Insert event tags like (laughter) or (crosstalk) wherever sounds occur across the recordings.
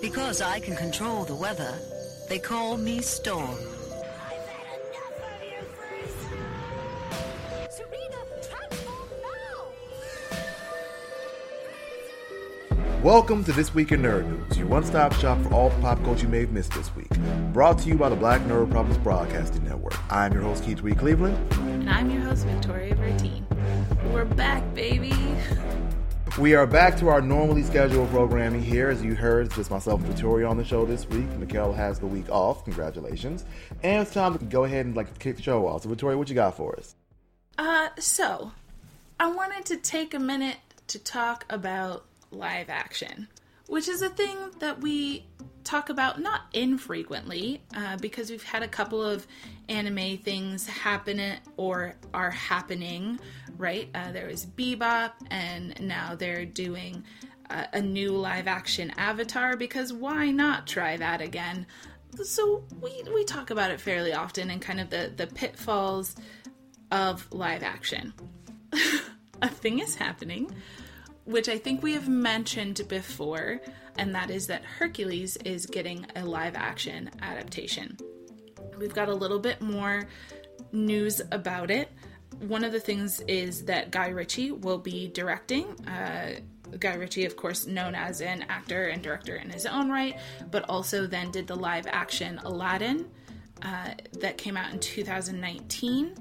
Because I can control the weather, they call me Storm. Welcome to This Week in Nerd News, your one stop shop for all the pop culture you may have missed this week. Brought to you by the Black Nerd Problems Broadcasting Network. I'm your host, Keith Reed Cleveland. And I'm your host, Victoria Bertine. We're back, baby. We are back to our normally scheduled programming here. As you heard, it's just myself and Victoria on the show this week. Mikkel has the week off. Congratulations. And it's time to go ahead and like kick the show off. So, Victoria, what you got for us? Uh, so I wanted to take a minute to talk about live action, which is a thing that we talk about not infrequently uh, because we've had a couple of anime things happen or are happening, right? Uh, there was Bebop, and now they're doing uh, a new live action Avatar because why not try that again? So we, we talk about it fairly often and kind of the, the pitfalls of live action. (laughs) a thing is happening which I think we have mentioned before, and that is that Hercules is getting a live action adaptation. We've got a little bit more news about it. One of the things is that Guy Ritchie will be directing. Uh, Guy Ritchie, of course, known as an actor and director in his own right, but also then did the live action Aladdin uh, that came out in 2019.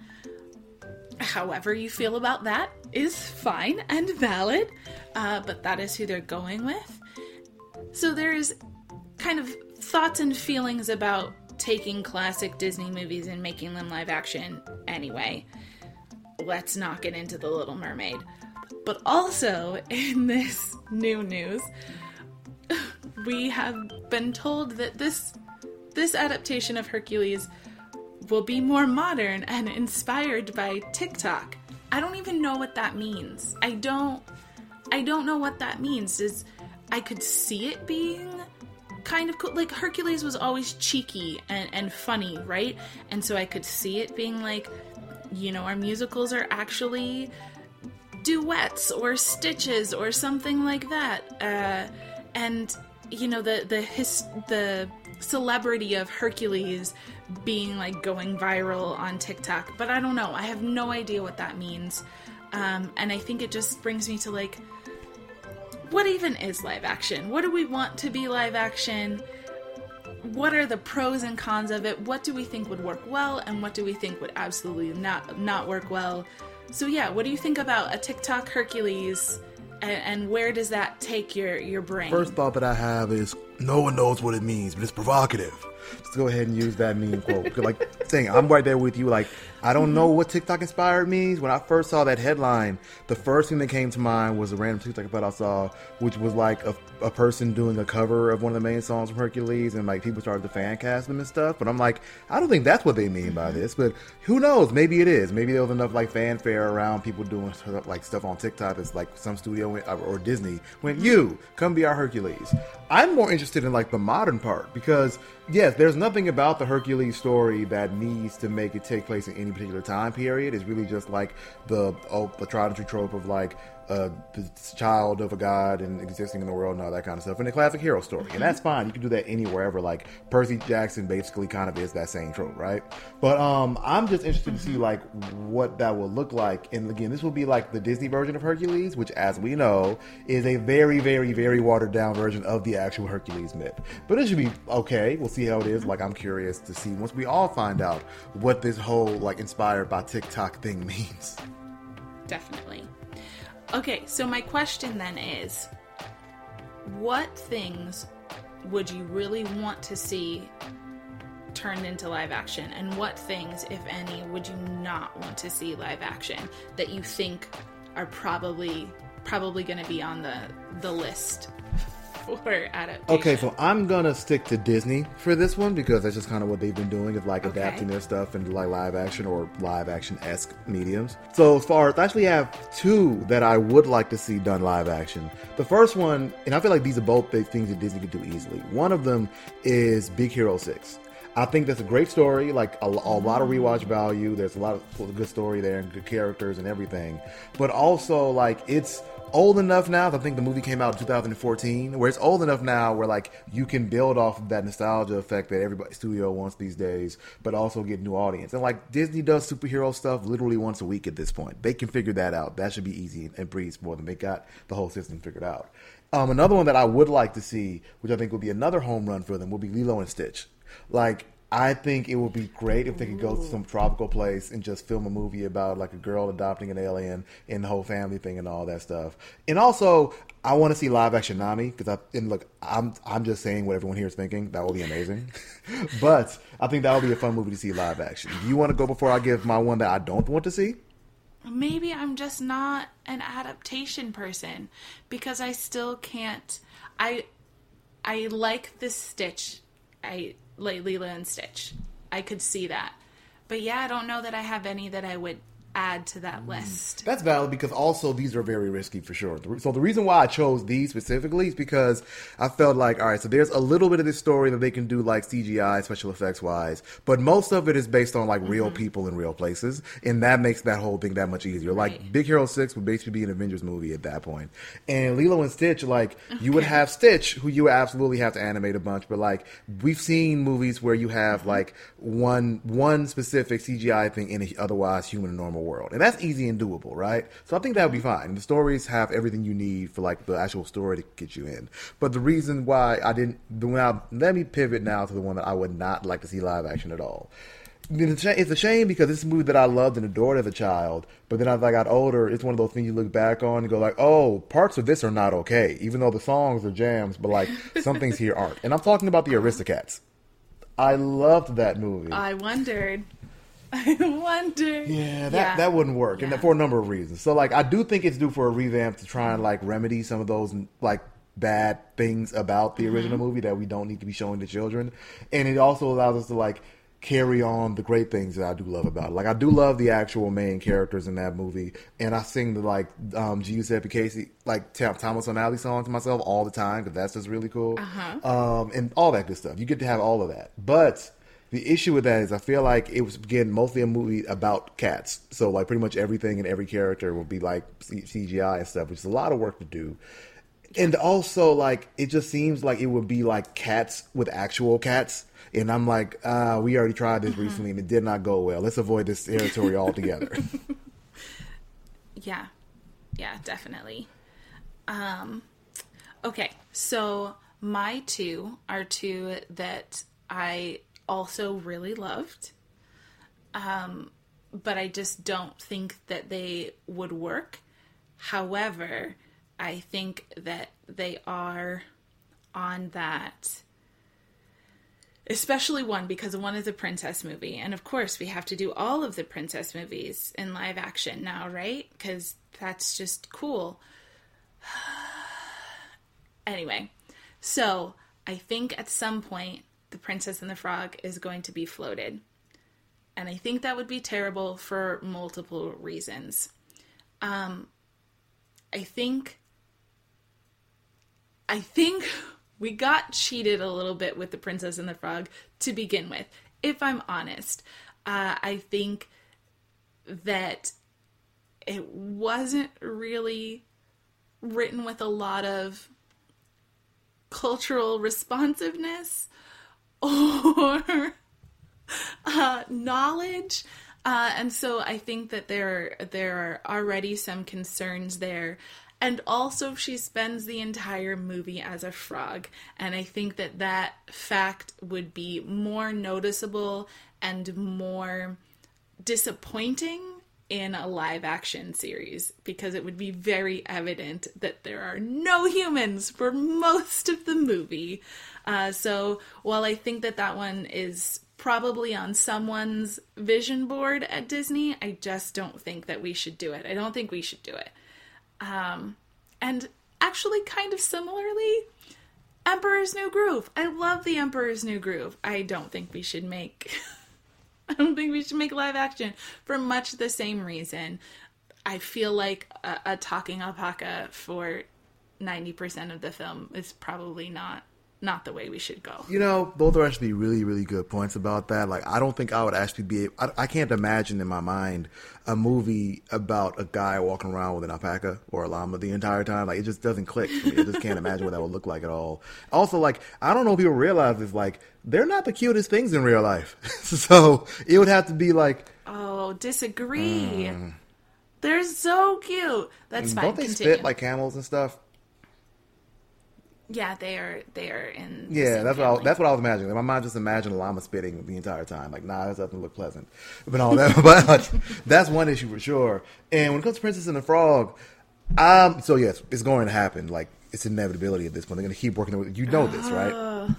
However, you feel about that is fine and valid, uh, but that is who they're going with. So there's kind of thoughts and feelings about taking classic Disney movies and making them live action anyway. Let's not get into The Little Mermaid. But also, (laughs) in this new news, (laughs) we have been told that this this adaptation of Hercules will be more modern and inspired by TikTok. I don't even know what that means. I don't I don't know what that means. Is I could see it being kind of cool. Like Hercules was always cheeky and, and funny, right? And so I could see it being like, you know, our musicals are actually duets or stitches or something like that. Uh, and you know the the his the celebrity of Hercules being like going viral on TikTok, but I don't know. I have no idea what that means. Um, and I think it just brings me to like, what even is live action? What do we want to be live action? What are the pros and cons of it? What do we think would work well, and what do we think would absolutely not not work well? So yeah, what do you think about a TikTok Hercules? And, and, where does that take your your brain? First thought that I have is no one knows what it means, but it's provocative. Just go ahead and use that meme quote. like saying, I'm right there with you. Like I don't know what TikTok inspired means. When I first saw that headline, the first thing that came to mind was a random TikTok that I saw, which was like a, a person doing a cover of one of the main songs from Hercules, and like people started to fan cast them and stuff. But I'm like, I don't think that's what they mean by this. But who knows? Maybe it is. Maybe there was enough like fanfare around people doing like stuff on TikTok. It's like some studio or Disney went, "You come be our Hercules." I'm more interested in like the modern part because yes, there's nothing about the Hercules story that needs to make it take place in any particular time period. It's really just like the oh, the tried and true trope of like uh, the child of a god and existing in the world and all that kind of stuff. And the classic hero story, and that's fine. You can do that anywhere ever. Like Percy Jackson basically kind of is that same trope, right? But um, I'm just interested to see like what that will look like. And again, this will be like the Disney version of Hercules, which, as we know, is a very, very, very watered down version of the actual Hercules myth. But it should be okay. We'll see how it is. Like I'm curious to see once we all find out what this whole like inspired by TikTok thing (laughs) means. Definitely. Okay, so my question then is what things would you really want to see turned into live action? And what things if any would you not want to see live action that you think are probably probably going to be on the the list for adaptation. Okay, so I'm gonna stick to Disney for this one because that's just kind of what they've been doing, of like okay. adapting their stuff into like live action or live action esque mediums. So as far as I actually have two that I would like to see done live action. The first one, and I feel like these are both big things that Disney could do easily. One of them is Big Hero Six. I think that's a great story, like a, a lot of rewatch value. There's a lot of good story there and good characters and everything. But also, like, it's old enough now. I think the movie came out in 2014, where it's old enough now where like you can build off of that nostalgia effect that everybody studio wants these days, but also get new audience. And like Disney does superhero stuff literally once a week at this point. They can figure that out. That should be easy and breeze more than They got the whole system figured out. Um, another one that I would like to see, which I think would be another home run for them, would be Lilo and Stitch. Like I think it would be great if they could go to some tropical place and just film a movie about like a girl adopting an alien and the whole family thing and all that stuff. And also, I want to see live action Nani because I and look, I'm I'm just saying what everyone here is thinking. That would be amazing. (laughs) but I think that would be a fun movie to see live action. Do you want to go before I give my one that I don't want to see? Maybe I'm just not an adaptation person because I still can't. I I like this Stitch. I like Lilo and Stitch. I could see that. But yeah, I don't know that I have any that I would add to that list. That's valid because also these are very risky for sure. So the reason why I chose these specifically is because I felt like, all right, so there's a little bit of this story that they can do like CGI, special effects wise, but most of it is based on like real mm-hmm. people in real places, and that makes that whole thing that much easier. Like Big Hero Six would basically be an Avengers movie at that point, and Lilo and Stitch, like you would have Stitch, who you absolutely have to animate a bunch, but like we've seen movies where you have mm-hmm. like one one specific CGI thing in an otherwise human and normal world, and that's easy and doable, right? So I think that would be fine. The stories have everything you need for like the actual story to get you in. But the reason why I didn't, the one I, let me pivot now to the one that I would not like to see live action at all. It's a- shame because a movie that I loved and adored as a child. But then as I got older, it's one of those things you look back on and go like, "Oh, parts of this are not okay." Even though the songs are jams, but like (laughs) some things here aren't. And I'm talking about the Aristocats. I loved that movie. I wondered. (laughs) I wonder. Yeah, that that wouldn't work, and for a number of reasons. So, like, I do think it's due for a revamp to try and like remedy some of those like bad things about the original Mm-hmm. movie that we don't need to be showing to children, and it also allows us to like carry on the great things that I do love about it. Like, I do love the actual main characters in that movie, and I sing the like um, Giuseppe Casey, like Tom- Thomas O'Malley song to myself all the time because that's just really cool, Uh-huh. um, and all that good stuff. You get to have all of that, but. The issue with that is I feel like it was again mostly a movie about cats. So like pretty much everything and every character will be like CGI and stuff, which is a lot of work to do. And also like it just seems like it would be like cats with actual cats. And I'm like, uh, we already tried this recently and it did not go well. Let's avoid this territory altogether. (laughs) (laughs) Yeah. Yeah, definitely. Um okay, so my two are two that I also really loved. Um but I just don't think that they would work. However, I think that they are on that especially one because one is a princess movie and of course we have to do all of the princess movies in live action now right because that's just cool (sighs) anyway so i think at some point the princess and the frog is going to be floated. And i think that would be terrible for multiple reasons. Um i think I think (laughs) we got cheated a little bit with the Princess and the Frog to begin with, if I'm honest. Uh, I think that it wasn't really written with a lot of cultural responsiveness (laughs) or uh, knowledge. Uh, and so I think that there there are already some concerns there. And also, she spends the entire movie as a frog. And I think that that fact would be more noticeable and more disappointing in a live action series because it would be very evident that there are no humans for most of the movie. Uh, so while I think that that one is probably on someone's vision board at Disney, I just don't think that we should do it. I don't think we should do it. Um, and actually, kind of similarly, Emperor's New Groove. I love the Emperor's New Groove. I don't think we should make. (laughs) (laughs) I don't think we should make live action for much the same reason. I feel like a, a talking alpaca for 90% of the film is probably not not the way we should go. You know, both are actually really, really good points about that. Like, I don't think I would actually be. I, I can't imagine in my mind a movie about a guy walking around with an alpaca or a llama the entire time. Like, it just doesn't click. For me. I just can't imagine what that would look like at all. Also, like, I don't know if people realize this. Like, they're not the cutest things in real life. (laughs) so it would have to be like. Oh, disagree. They're so cute. That's fine. Mm. Don't they Continue. spit like camels and stuff? Yeah, they are. They are in. Yeah, that's what I, that's what I was imagining. My mind just imagined a llama spitting the entire time. Like, nah, that doesn't look pleasant. But all that, (laughs) but that's one issue for sure. And when it comes to Princess and the Frog, um, so yes, it's going to happen. Like, it's inevitability at this point. They're going to keep working. with You know this, right?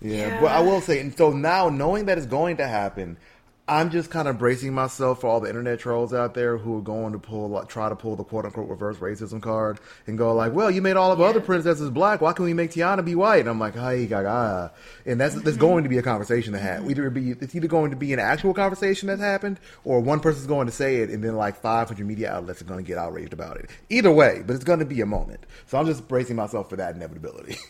Yeah, Yeah. but I will say, and so now knowing that it's going to happen, I'm just kind of bracing myself for all the internet trolls out there who are going to pull, like, try to pull the quote unquote reverse racism card and go like, "Well, you made all of our other princesses black. Why can we make Tiana be white?" And I'm like, "Hi, gaga," and that's Mm-hmm. there's going to be a conversation to have. Either be it's either going to be an actual conversation that's happened, or one person's going to say it, and then like 500 media outlets are going to get outraged about it. Either way, but it's going to be a moment. So I'm just bracing myself for that inevitability. (laughs)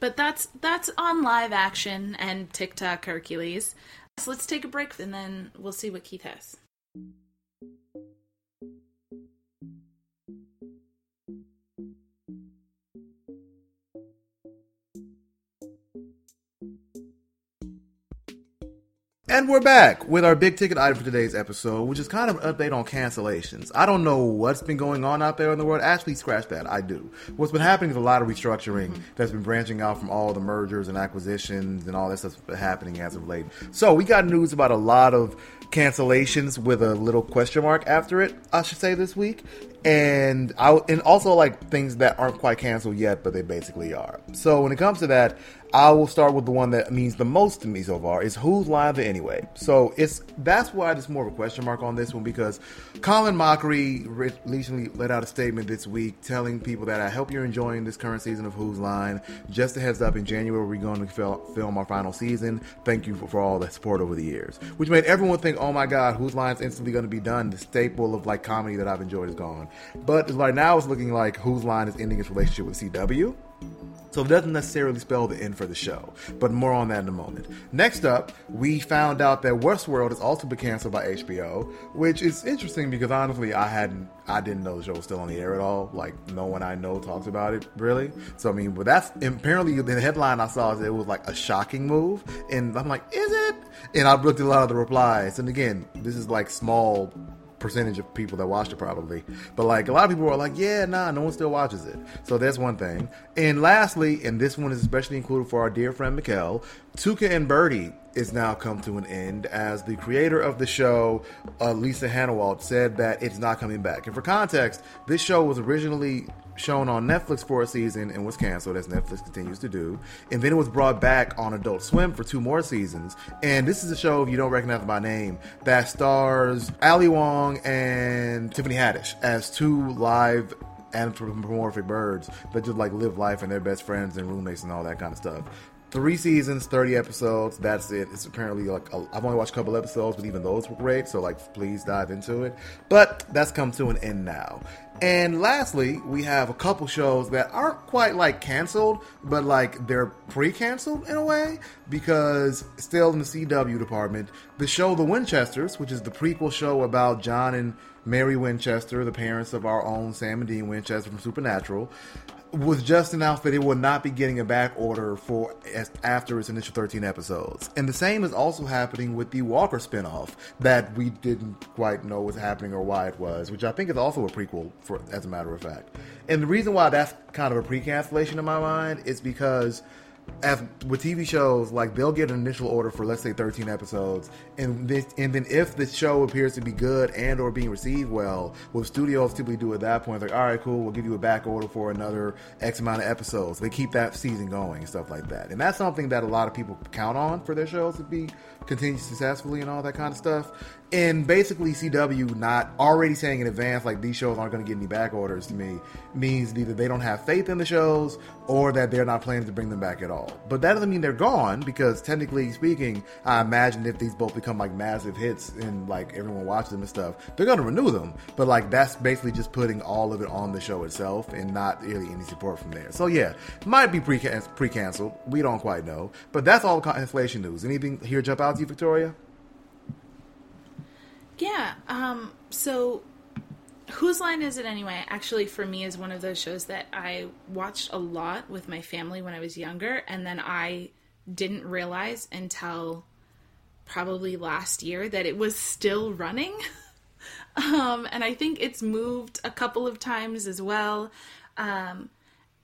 But that's that's on live action and TikTok Hercules. Let's take a break and then we'll see what Keith has. And we're back with our big ticket item for today's episode, which is kind of an update on cancellations. I don't know what's been going on out there in the world. Actually, scratch that. I do. What's been happening is a lot of restructuring mm-hmm. that's been branching out from all the mergers and acquisitions and all that stuff's happening as of late. So we got news about a lot of cancellations with a little question mark after it, I should say, this week. And I and also like things that aren't quite canceled yet, but they basically are. So when it comes to that, I will start with the one that means the most to me so far is who's lines are anyway. So it's that's why there's more of a question mark on this one because Colin Mochrie recently let out a statement this week telling people that I hope you're enjoying this current season of Whose Line. Just a heads up, in January we're going to fil- film our final season. Thank you for, for all the support over the years, which made everyone think, oh my god, Whose Line's instantly going to be done. The staple of like comedy that I've enjoyed is gone. But right now it's looking like Whose Line is ending its relationship with CW. So it doesn't necessarily spell the end for the show, but more on that in a moment. Next up, we found out that Westworld has also been canceled by HBO, which is interesting because honestly, I hadn't, I didn't know the show was still on the air at all. Like no one I know talks about it really. So I mean, but that's apparently the headline I saw is it was like a shocking move, and I'm like, is it? And I looked at a lot of the replies, and again, this is like small percentage of people that watched it probably. But like a lot of people are like, yeah, nah, no one still watches it. So that's one thing. And lastly, and this one is especially included for our dear friend Mikkel, Tuca and Birdie is now come to an end as the creator of the show, uh, Lisa Hanawalt, said that it's not coming back. And for context, this show was originally shown on Netflix for a season and was canceled as Netflix continues to do. And then it was brought back on Adult Swim for two more seasons. And this is a show, if you don't recognize by name, that stars Ali Wong and Tiffany Haddish as two live anthropomorphic birds that just like live life and they're best friends and roommates and all that kind of stuff. Three seasons, 30 episodes. That's it. It's apparently like, I've only watched a couple episodes, but even those were great. So, like, please dive into it. But that's come to an end now. And lastly, we have a couple shows that aren't quite like canceled, but like they're pre canceled in a way because still in the CW department, the show The Winchesters, which is the prequel show about John and Mary Winchester, the parents of our own Sam and Dean Winchester from Supernatural, was just announced that it will not be getting a back order for after its initial 13 episodes. And the same is also happening with the Walker spinoff that we didn't quite know was happening or why it was, which I think is also a prequel for as a matter of fact. And the reason why that's kind of a pre-cancellation in my mind is because as with TV shows, like they'll get an initial order for let's say 13 episodes, and this, and then if the show appears to be good and or being received well, what studios typically do at that point, like all right, cool, we'll give you a back order for another X amount of episodes. They keep that season going and stuff like that, and that's something that a lot of people count on for their shows to be continue successfully and all that kind of stuff. And basically, CW not already saying in advance like these shows aren't going to get any back orders to me means either they don't have faith in the shows or that they're not planning to bring them back at all. But that doesn't mean they're gone because technically speaking, I imagine if these both become like massive hits and like everyone watches them and stuff, they're gonna renew them. But like that's basically just putting all of it on the show itself and not really any support from there. So yeah, might be pre pre canceled. We don't quite know. But that's all the cancellation news. Anything here jump out to you, Victoria? Yeah. Um. So Whose Line Is It Anyway? Actually, for me, is one of those shows that I watched a lot with my family when I was younger, and then I didn't realize until probably last year that it was still running. (laughs) um, and I think it's moved a couple of times as well. Um,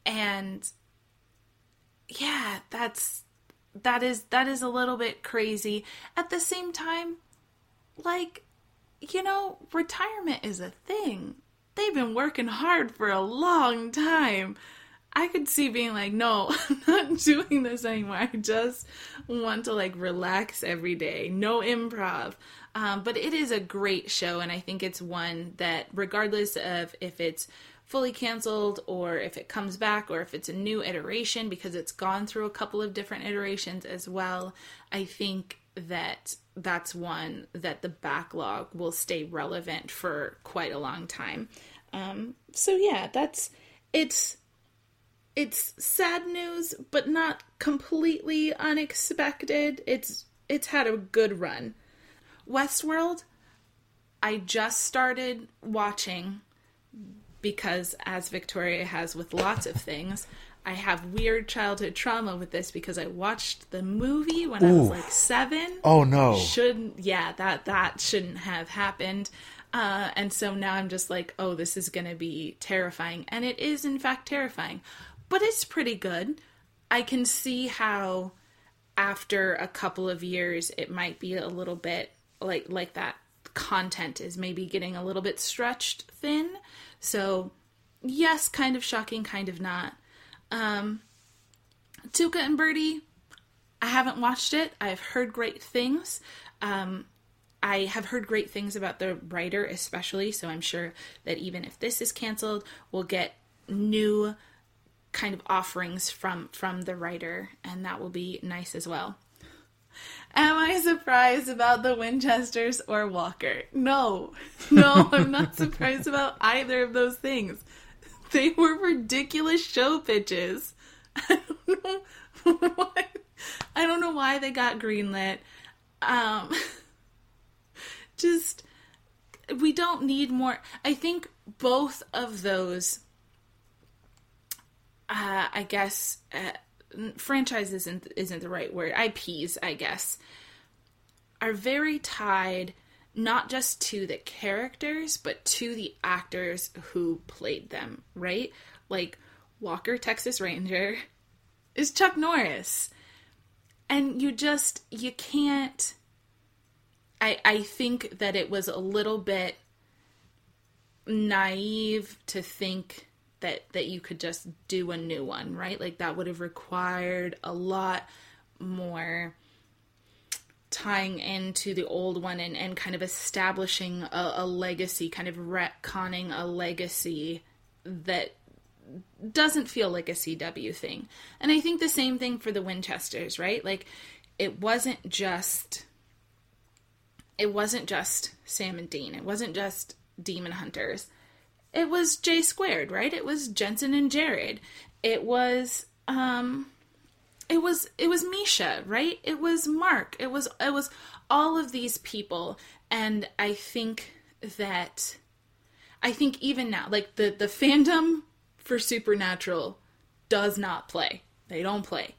and yeah, that's that is that is a little bit crazy. At the same time, like you know, retirement is a thing. They've been working hard for a long time. I could see being like, no, (laughs) I'm not doing this anymore. I just want to like relax every day. No improv. Um, but it is a great show, and I think it's one that, regardless of if it's fully canceled or if it comes back or if it's a new iteration, because it's gone through a couple of different iterations as well, I think that that's one that the backlog will stay relevant for quite a long time. Um, so yeah, that's it's it's sad news, but not completely unexpected. It's it's had a good run. Westworld, I just started watching because as Victoria has with lots of things, I have weird childhood trauma with this because I watched the movie when Ooh. I was like seven. Oh no! Shouldn't yeah that that shouldn't have happened. Uh, and so now I'm just like, oh, this is gonna be terrifying, and it is in fact terrifying, but it's pretty good. I can see how after a couple of years it might be a little bit like like that content is maybe getting a little bit stretched thin. So yes, kind of shocking, kind of not. Um, Tuca and Birdie, I haven't watched it. I've heard great things. Um, I have heard great things about the writer, especially, so I'm sure that even if this is canceled, we'll get new kind of offerings from from the writer, and that will be nice as well. Am I surprised about the Winchesters or Walker? No, no, I'm not (laughs) surprised about either of those things. They were ridiculous show pitches. (laughs) I don't know why. I don't know why they got greenlit. Um, (laughs) just we don't need more. I think both of those. Uh, I guess uh, franchise isn't isn't the right word. IPs, I guess, are very tied not just to the characters, but to the actors who played them, right? Like Walker, Texas Ranger, (laughs) is Chuck Norris. And you just, you can't. I, I think that it was a little bit naive to think that that you could just do a new one, right? Like that would have required a lot more tying into the old one and, and kind of establishing a, a legacy, kind of retconning a legacy that doesn't feel like a CW thing. And I think the same thing for the Winchesters, right? Like it wasn't just it wasn't just Sam and Dean. It wasn't just Demon Hunters. It was J squared, right? It was Jensen and Jared. It was um it was it was Misha, right? It was Mark. It was it was all of these people and I think that I think even now like the the fandom for Supernatural does not play. They don't play.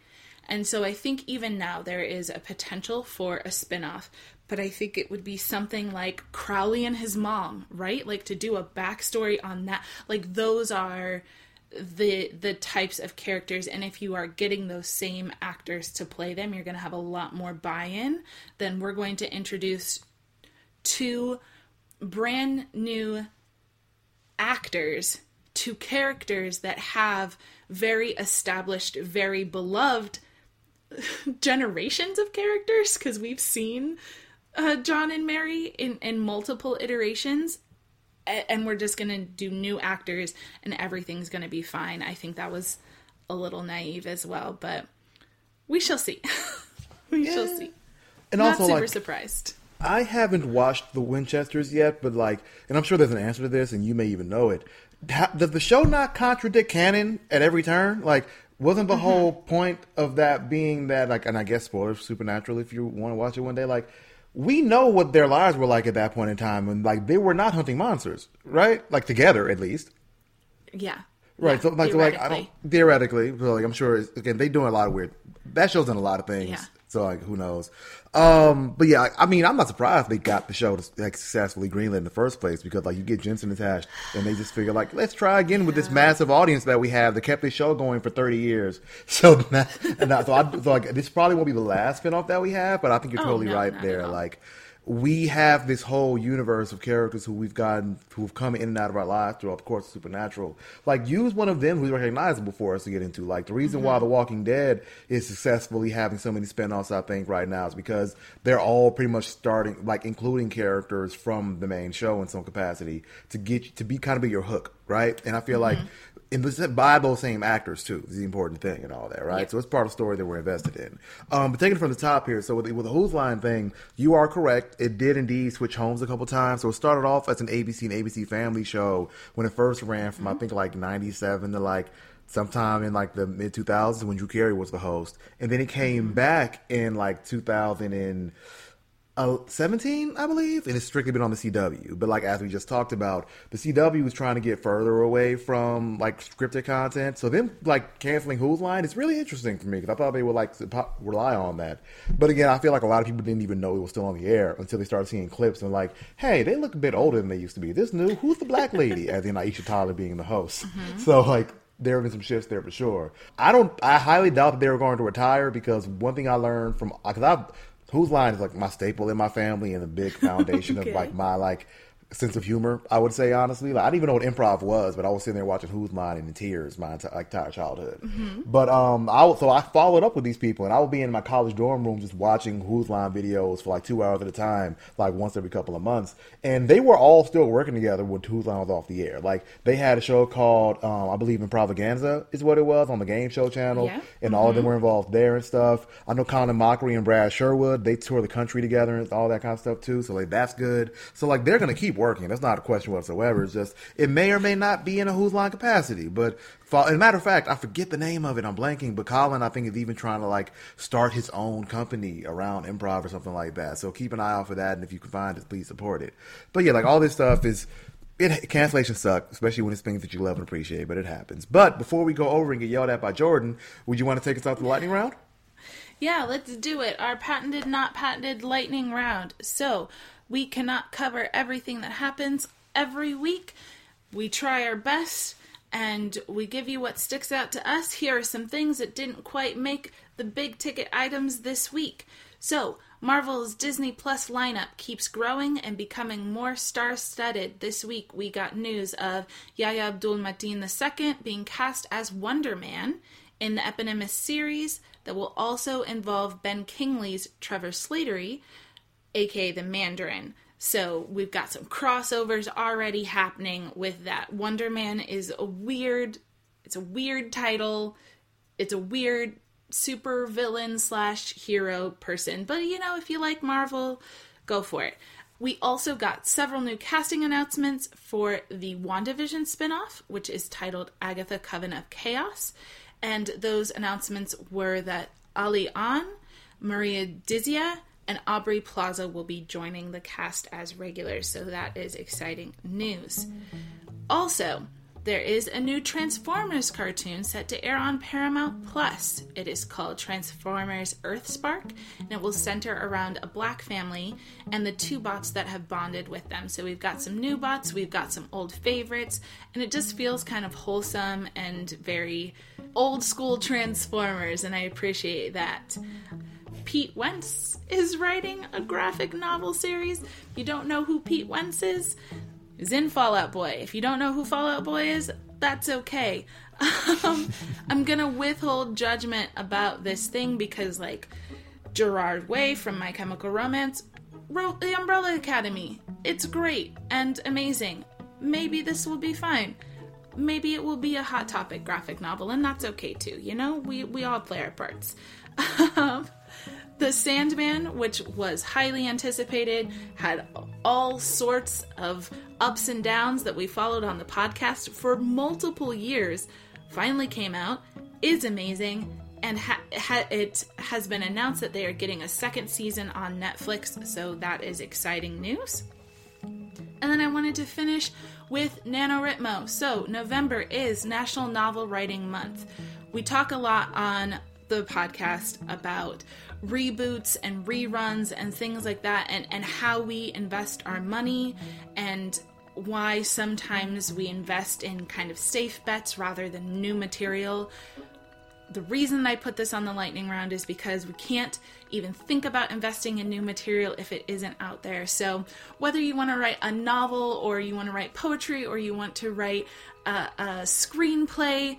And so I think even now there is a potential for a spin-off, but I think it would be something like Crowley and his mom, right? Like to do a backstory on that. Like those are the the types of characters and if you are getting those same actors to play them you're going to have a lot more buy-in then we're going to introduce two brand new actors to characters that have very established very beloved (laughs) generations of characters because we've seen uh, John and Mary in, in multiple iterations and we're just going to do new actors and everything's going to be fine. I think that was a little naive as well, but We shall see. (laughs) we shall see. And Not also, super like, surprised. I haven't watched the Winchesters yet, but like, and I'm sure there's an answer to this, and you may even know it. Does the show not contradict canon at every turn? Like, wasn't the mm-hmm. whole point of that being that, like, and I guess spoilers, Supernatural, if you want to watch it one day, like, we know what their lives were like at that point in time, and like, they were not hunting monsters, right? Like, together at least. Yeah. Right, Yeah, so like, like I don't theoretically. so like I'm sure again they doing a lot of weird. That show's done a lot of things, Yeah. so like who knows? Um, but yeah, I, I mean, I'm not surprised they got the show to like successfully greenlit in the first place because like you get Jensen attached, and they just figure like let's try again with this massive audience that we have that kept this show going for 30 years. (laughs) So and now, so, I, so like this probably won't be the last spinoff that we have, but I think you're Oh, totally no, right there. Like we have this whole universe of characters who we've gotten who've come in and out of our lives throughout the course of Supernatural. Like use one of them who's recognizable for us to get into. Like the reason Mm-hmm. why The Walking Dead is successfully having so many spin-offs, I think, right now is because they're all pretty much starting like including characters from the main show in some capacity to get you, to be kind of be your hook, right? And I feel like Mm-hmm. in the by those same actors too is the important thing and all that, right? Yeah. So it's part of the story that we're invested in. Um, but taking it from the top here, so with, the- with the Whose Line thing, you are correct. It did indeed switch homes a couple times. So it started off as an ABC and ABC Family show when it first ran from I think like '97 to like sometime in like the mid 2000s when Drew Carey was the host, and then it came back in like 2000 and uh, 17, I believe, and it's strictly been on the CW. But like as we just talked about, the CW is trying to get further away from like scripted content. So them like canceling Whose Line is really interesting for me because I thought they would like rely on that. But again, I feel like a lot of people didn't even know it was still on the air until they started seeing clips and like, hey, they look a bit older than they used to be. This new, who's the black lady? As in Aisha Tyler being the host. So like there have been some shifts there for sure. I don't. I highly doubt that they were going to retire because one thing I learned from because I've whose line is like my staple in my family and a big foundation (laughs) Okay. of like my like sense of humor. I would say honestly, like I didn't even know what improv was, but I was sitting there watching Whose Line and in tears my entire, like, entire childhood. But um, I would- so I followed up with these people, and I would be in my college dorm room just watching Whose Line videos for like two hours at a time, like once every couple of months. And they were all still working together when Whose Line was off the air. Like they had a show called um, I believe Improvaganza is what it was on the Game Show channel, Yeah. and all of them were involved there and stuff. I know Colin Mochrie and Brad Sherwood they tour the country together and all that kind of stuff too. So like that's good. So like they're gonna keep working. That's not a question whatsoever. It's just it may or may not be in a Whose Line capacity. But for, as a matter of fact, I forget the name of it. I'm blanking. But Colin I think is even trying to like start his own company around improv or something like that. So keep an eye out for that. And if you can find it, please support it. But yeah, like all this stuff is it cancellations suck, especially when it's things that you love and appreciate, but it happens. But before we go over and get yelled at by Jordan, would you want to take us out the lightning round? Yeah, let's do it. Our patented, not patented lightning round. So, we cannot cover everything that happens every week. We try our best and we give you what sticks out to us. Here are some things that didn't quite make the big ticket items this week. So, Marvel's Disney Plus lineup keeps growing and becoming more star studded. This week, we got news of Yahya Abdul Mateen II being cast as Wonder Man in the Eponymous series that will also involve Ben Kingsley's Trevor Slattery, aka the Mandarin. So we've got some crossovers already happening with that. Wonder Man is a weird, it's a weird title. It's a weird super villain slash hero person. But you know, if you like Marvel, go for it. We also got several new casting announcements for the WandaVision spinoff, which is titled Agatha Coven of Chaos. And those announcements were that Ali Ahn, Maria Dizzia, and Aubrey Plaza will be joining the cast as regulars, so that is exciting news. Also, there is a new Transformers cartoon set to air on Paramount Plus. It is called Transformers Earthspark, and it will center around a black family and the two bots that have bonded with them. So we've got some new bots, we've got some old favorites, and it just feels kind of wholesome and very old school Transformers, and I appreciate that. Pete Wentz is writing a graphic novel series. You don't know who Pete Wentz is? He's in Fallout Boy. If you don't know who Fallout Boy is, that's okay. (laughs) Um, I'm gonna withhold judgment about this thing because, like, Gerard Way from My Chemical Romance wrote The Umbrella Academy. It's great and amazing. Maybe this will be fine. maybe it will be a hot topic graphic novel, and that's okay too. You know, we we all play our parts. (laughs) Um, the Sandman, which was highly anticipated, had all sorts of ups and downs that we followed on the podcast for multiple years, finally came out, is amazing, and ha- ha- it has been announced that they are getting a second season on Netflix, so that is exciting news. And then I wanted to finish with NaNoWriMo. So, November is National Novel Writing Month. We talk a lot on the podcast about reboots and reruns and things like that, and, and how we invest our money, and why sometimes we invest in kind of safe bets rather than new material the reason I put this on the lightning round is because we can't even think about investing in new material if it isn't out there. So, whether you want to write a novel, or you want to write poetry, or you want to write a, a screenplay,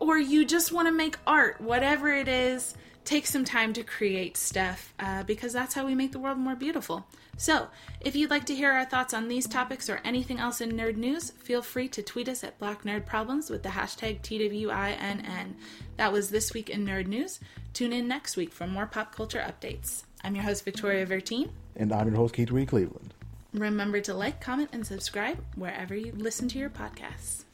or you just want to make art, whatever it is, take some time to create stuff uh, because that's how we make the world more beautiful. So, if you'd like to hear our thoughts on these topics or anything else in nerd news, feel free to tweet us at Black Nerd Problems with the hashtag TWINN. That was This Week in Nerd News. Tune in next week for more pop culture updates. I'm your host, Victoria Vertine. And I'm your host, Keith Reed Cleveland. Remember to like, comment, and subscribe wherever you listen to your podcasts.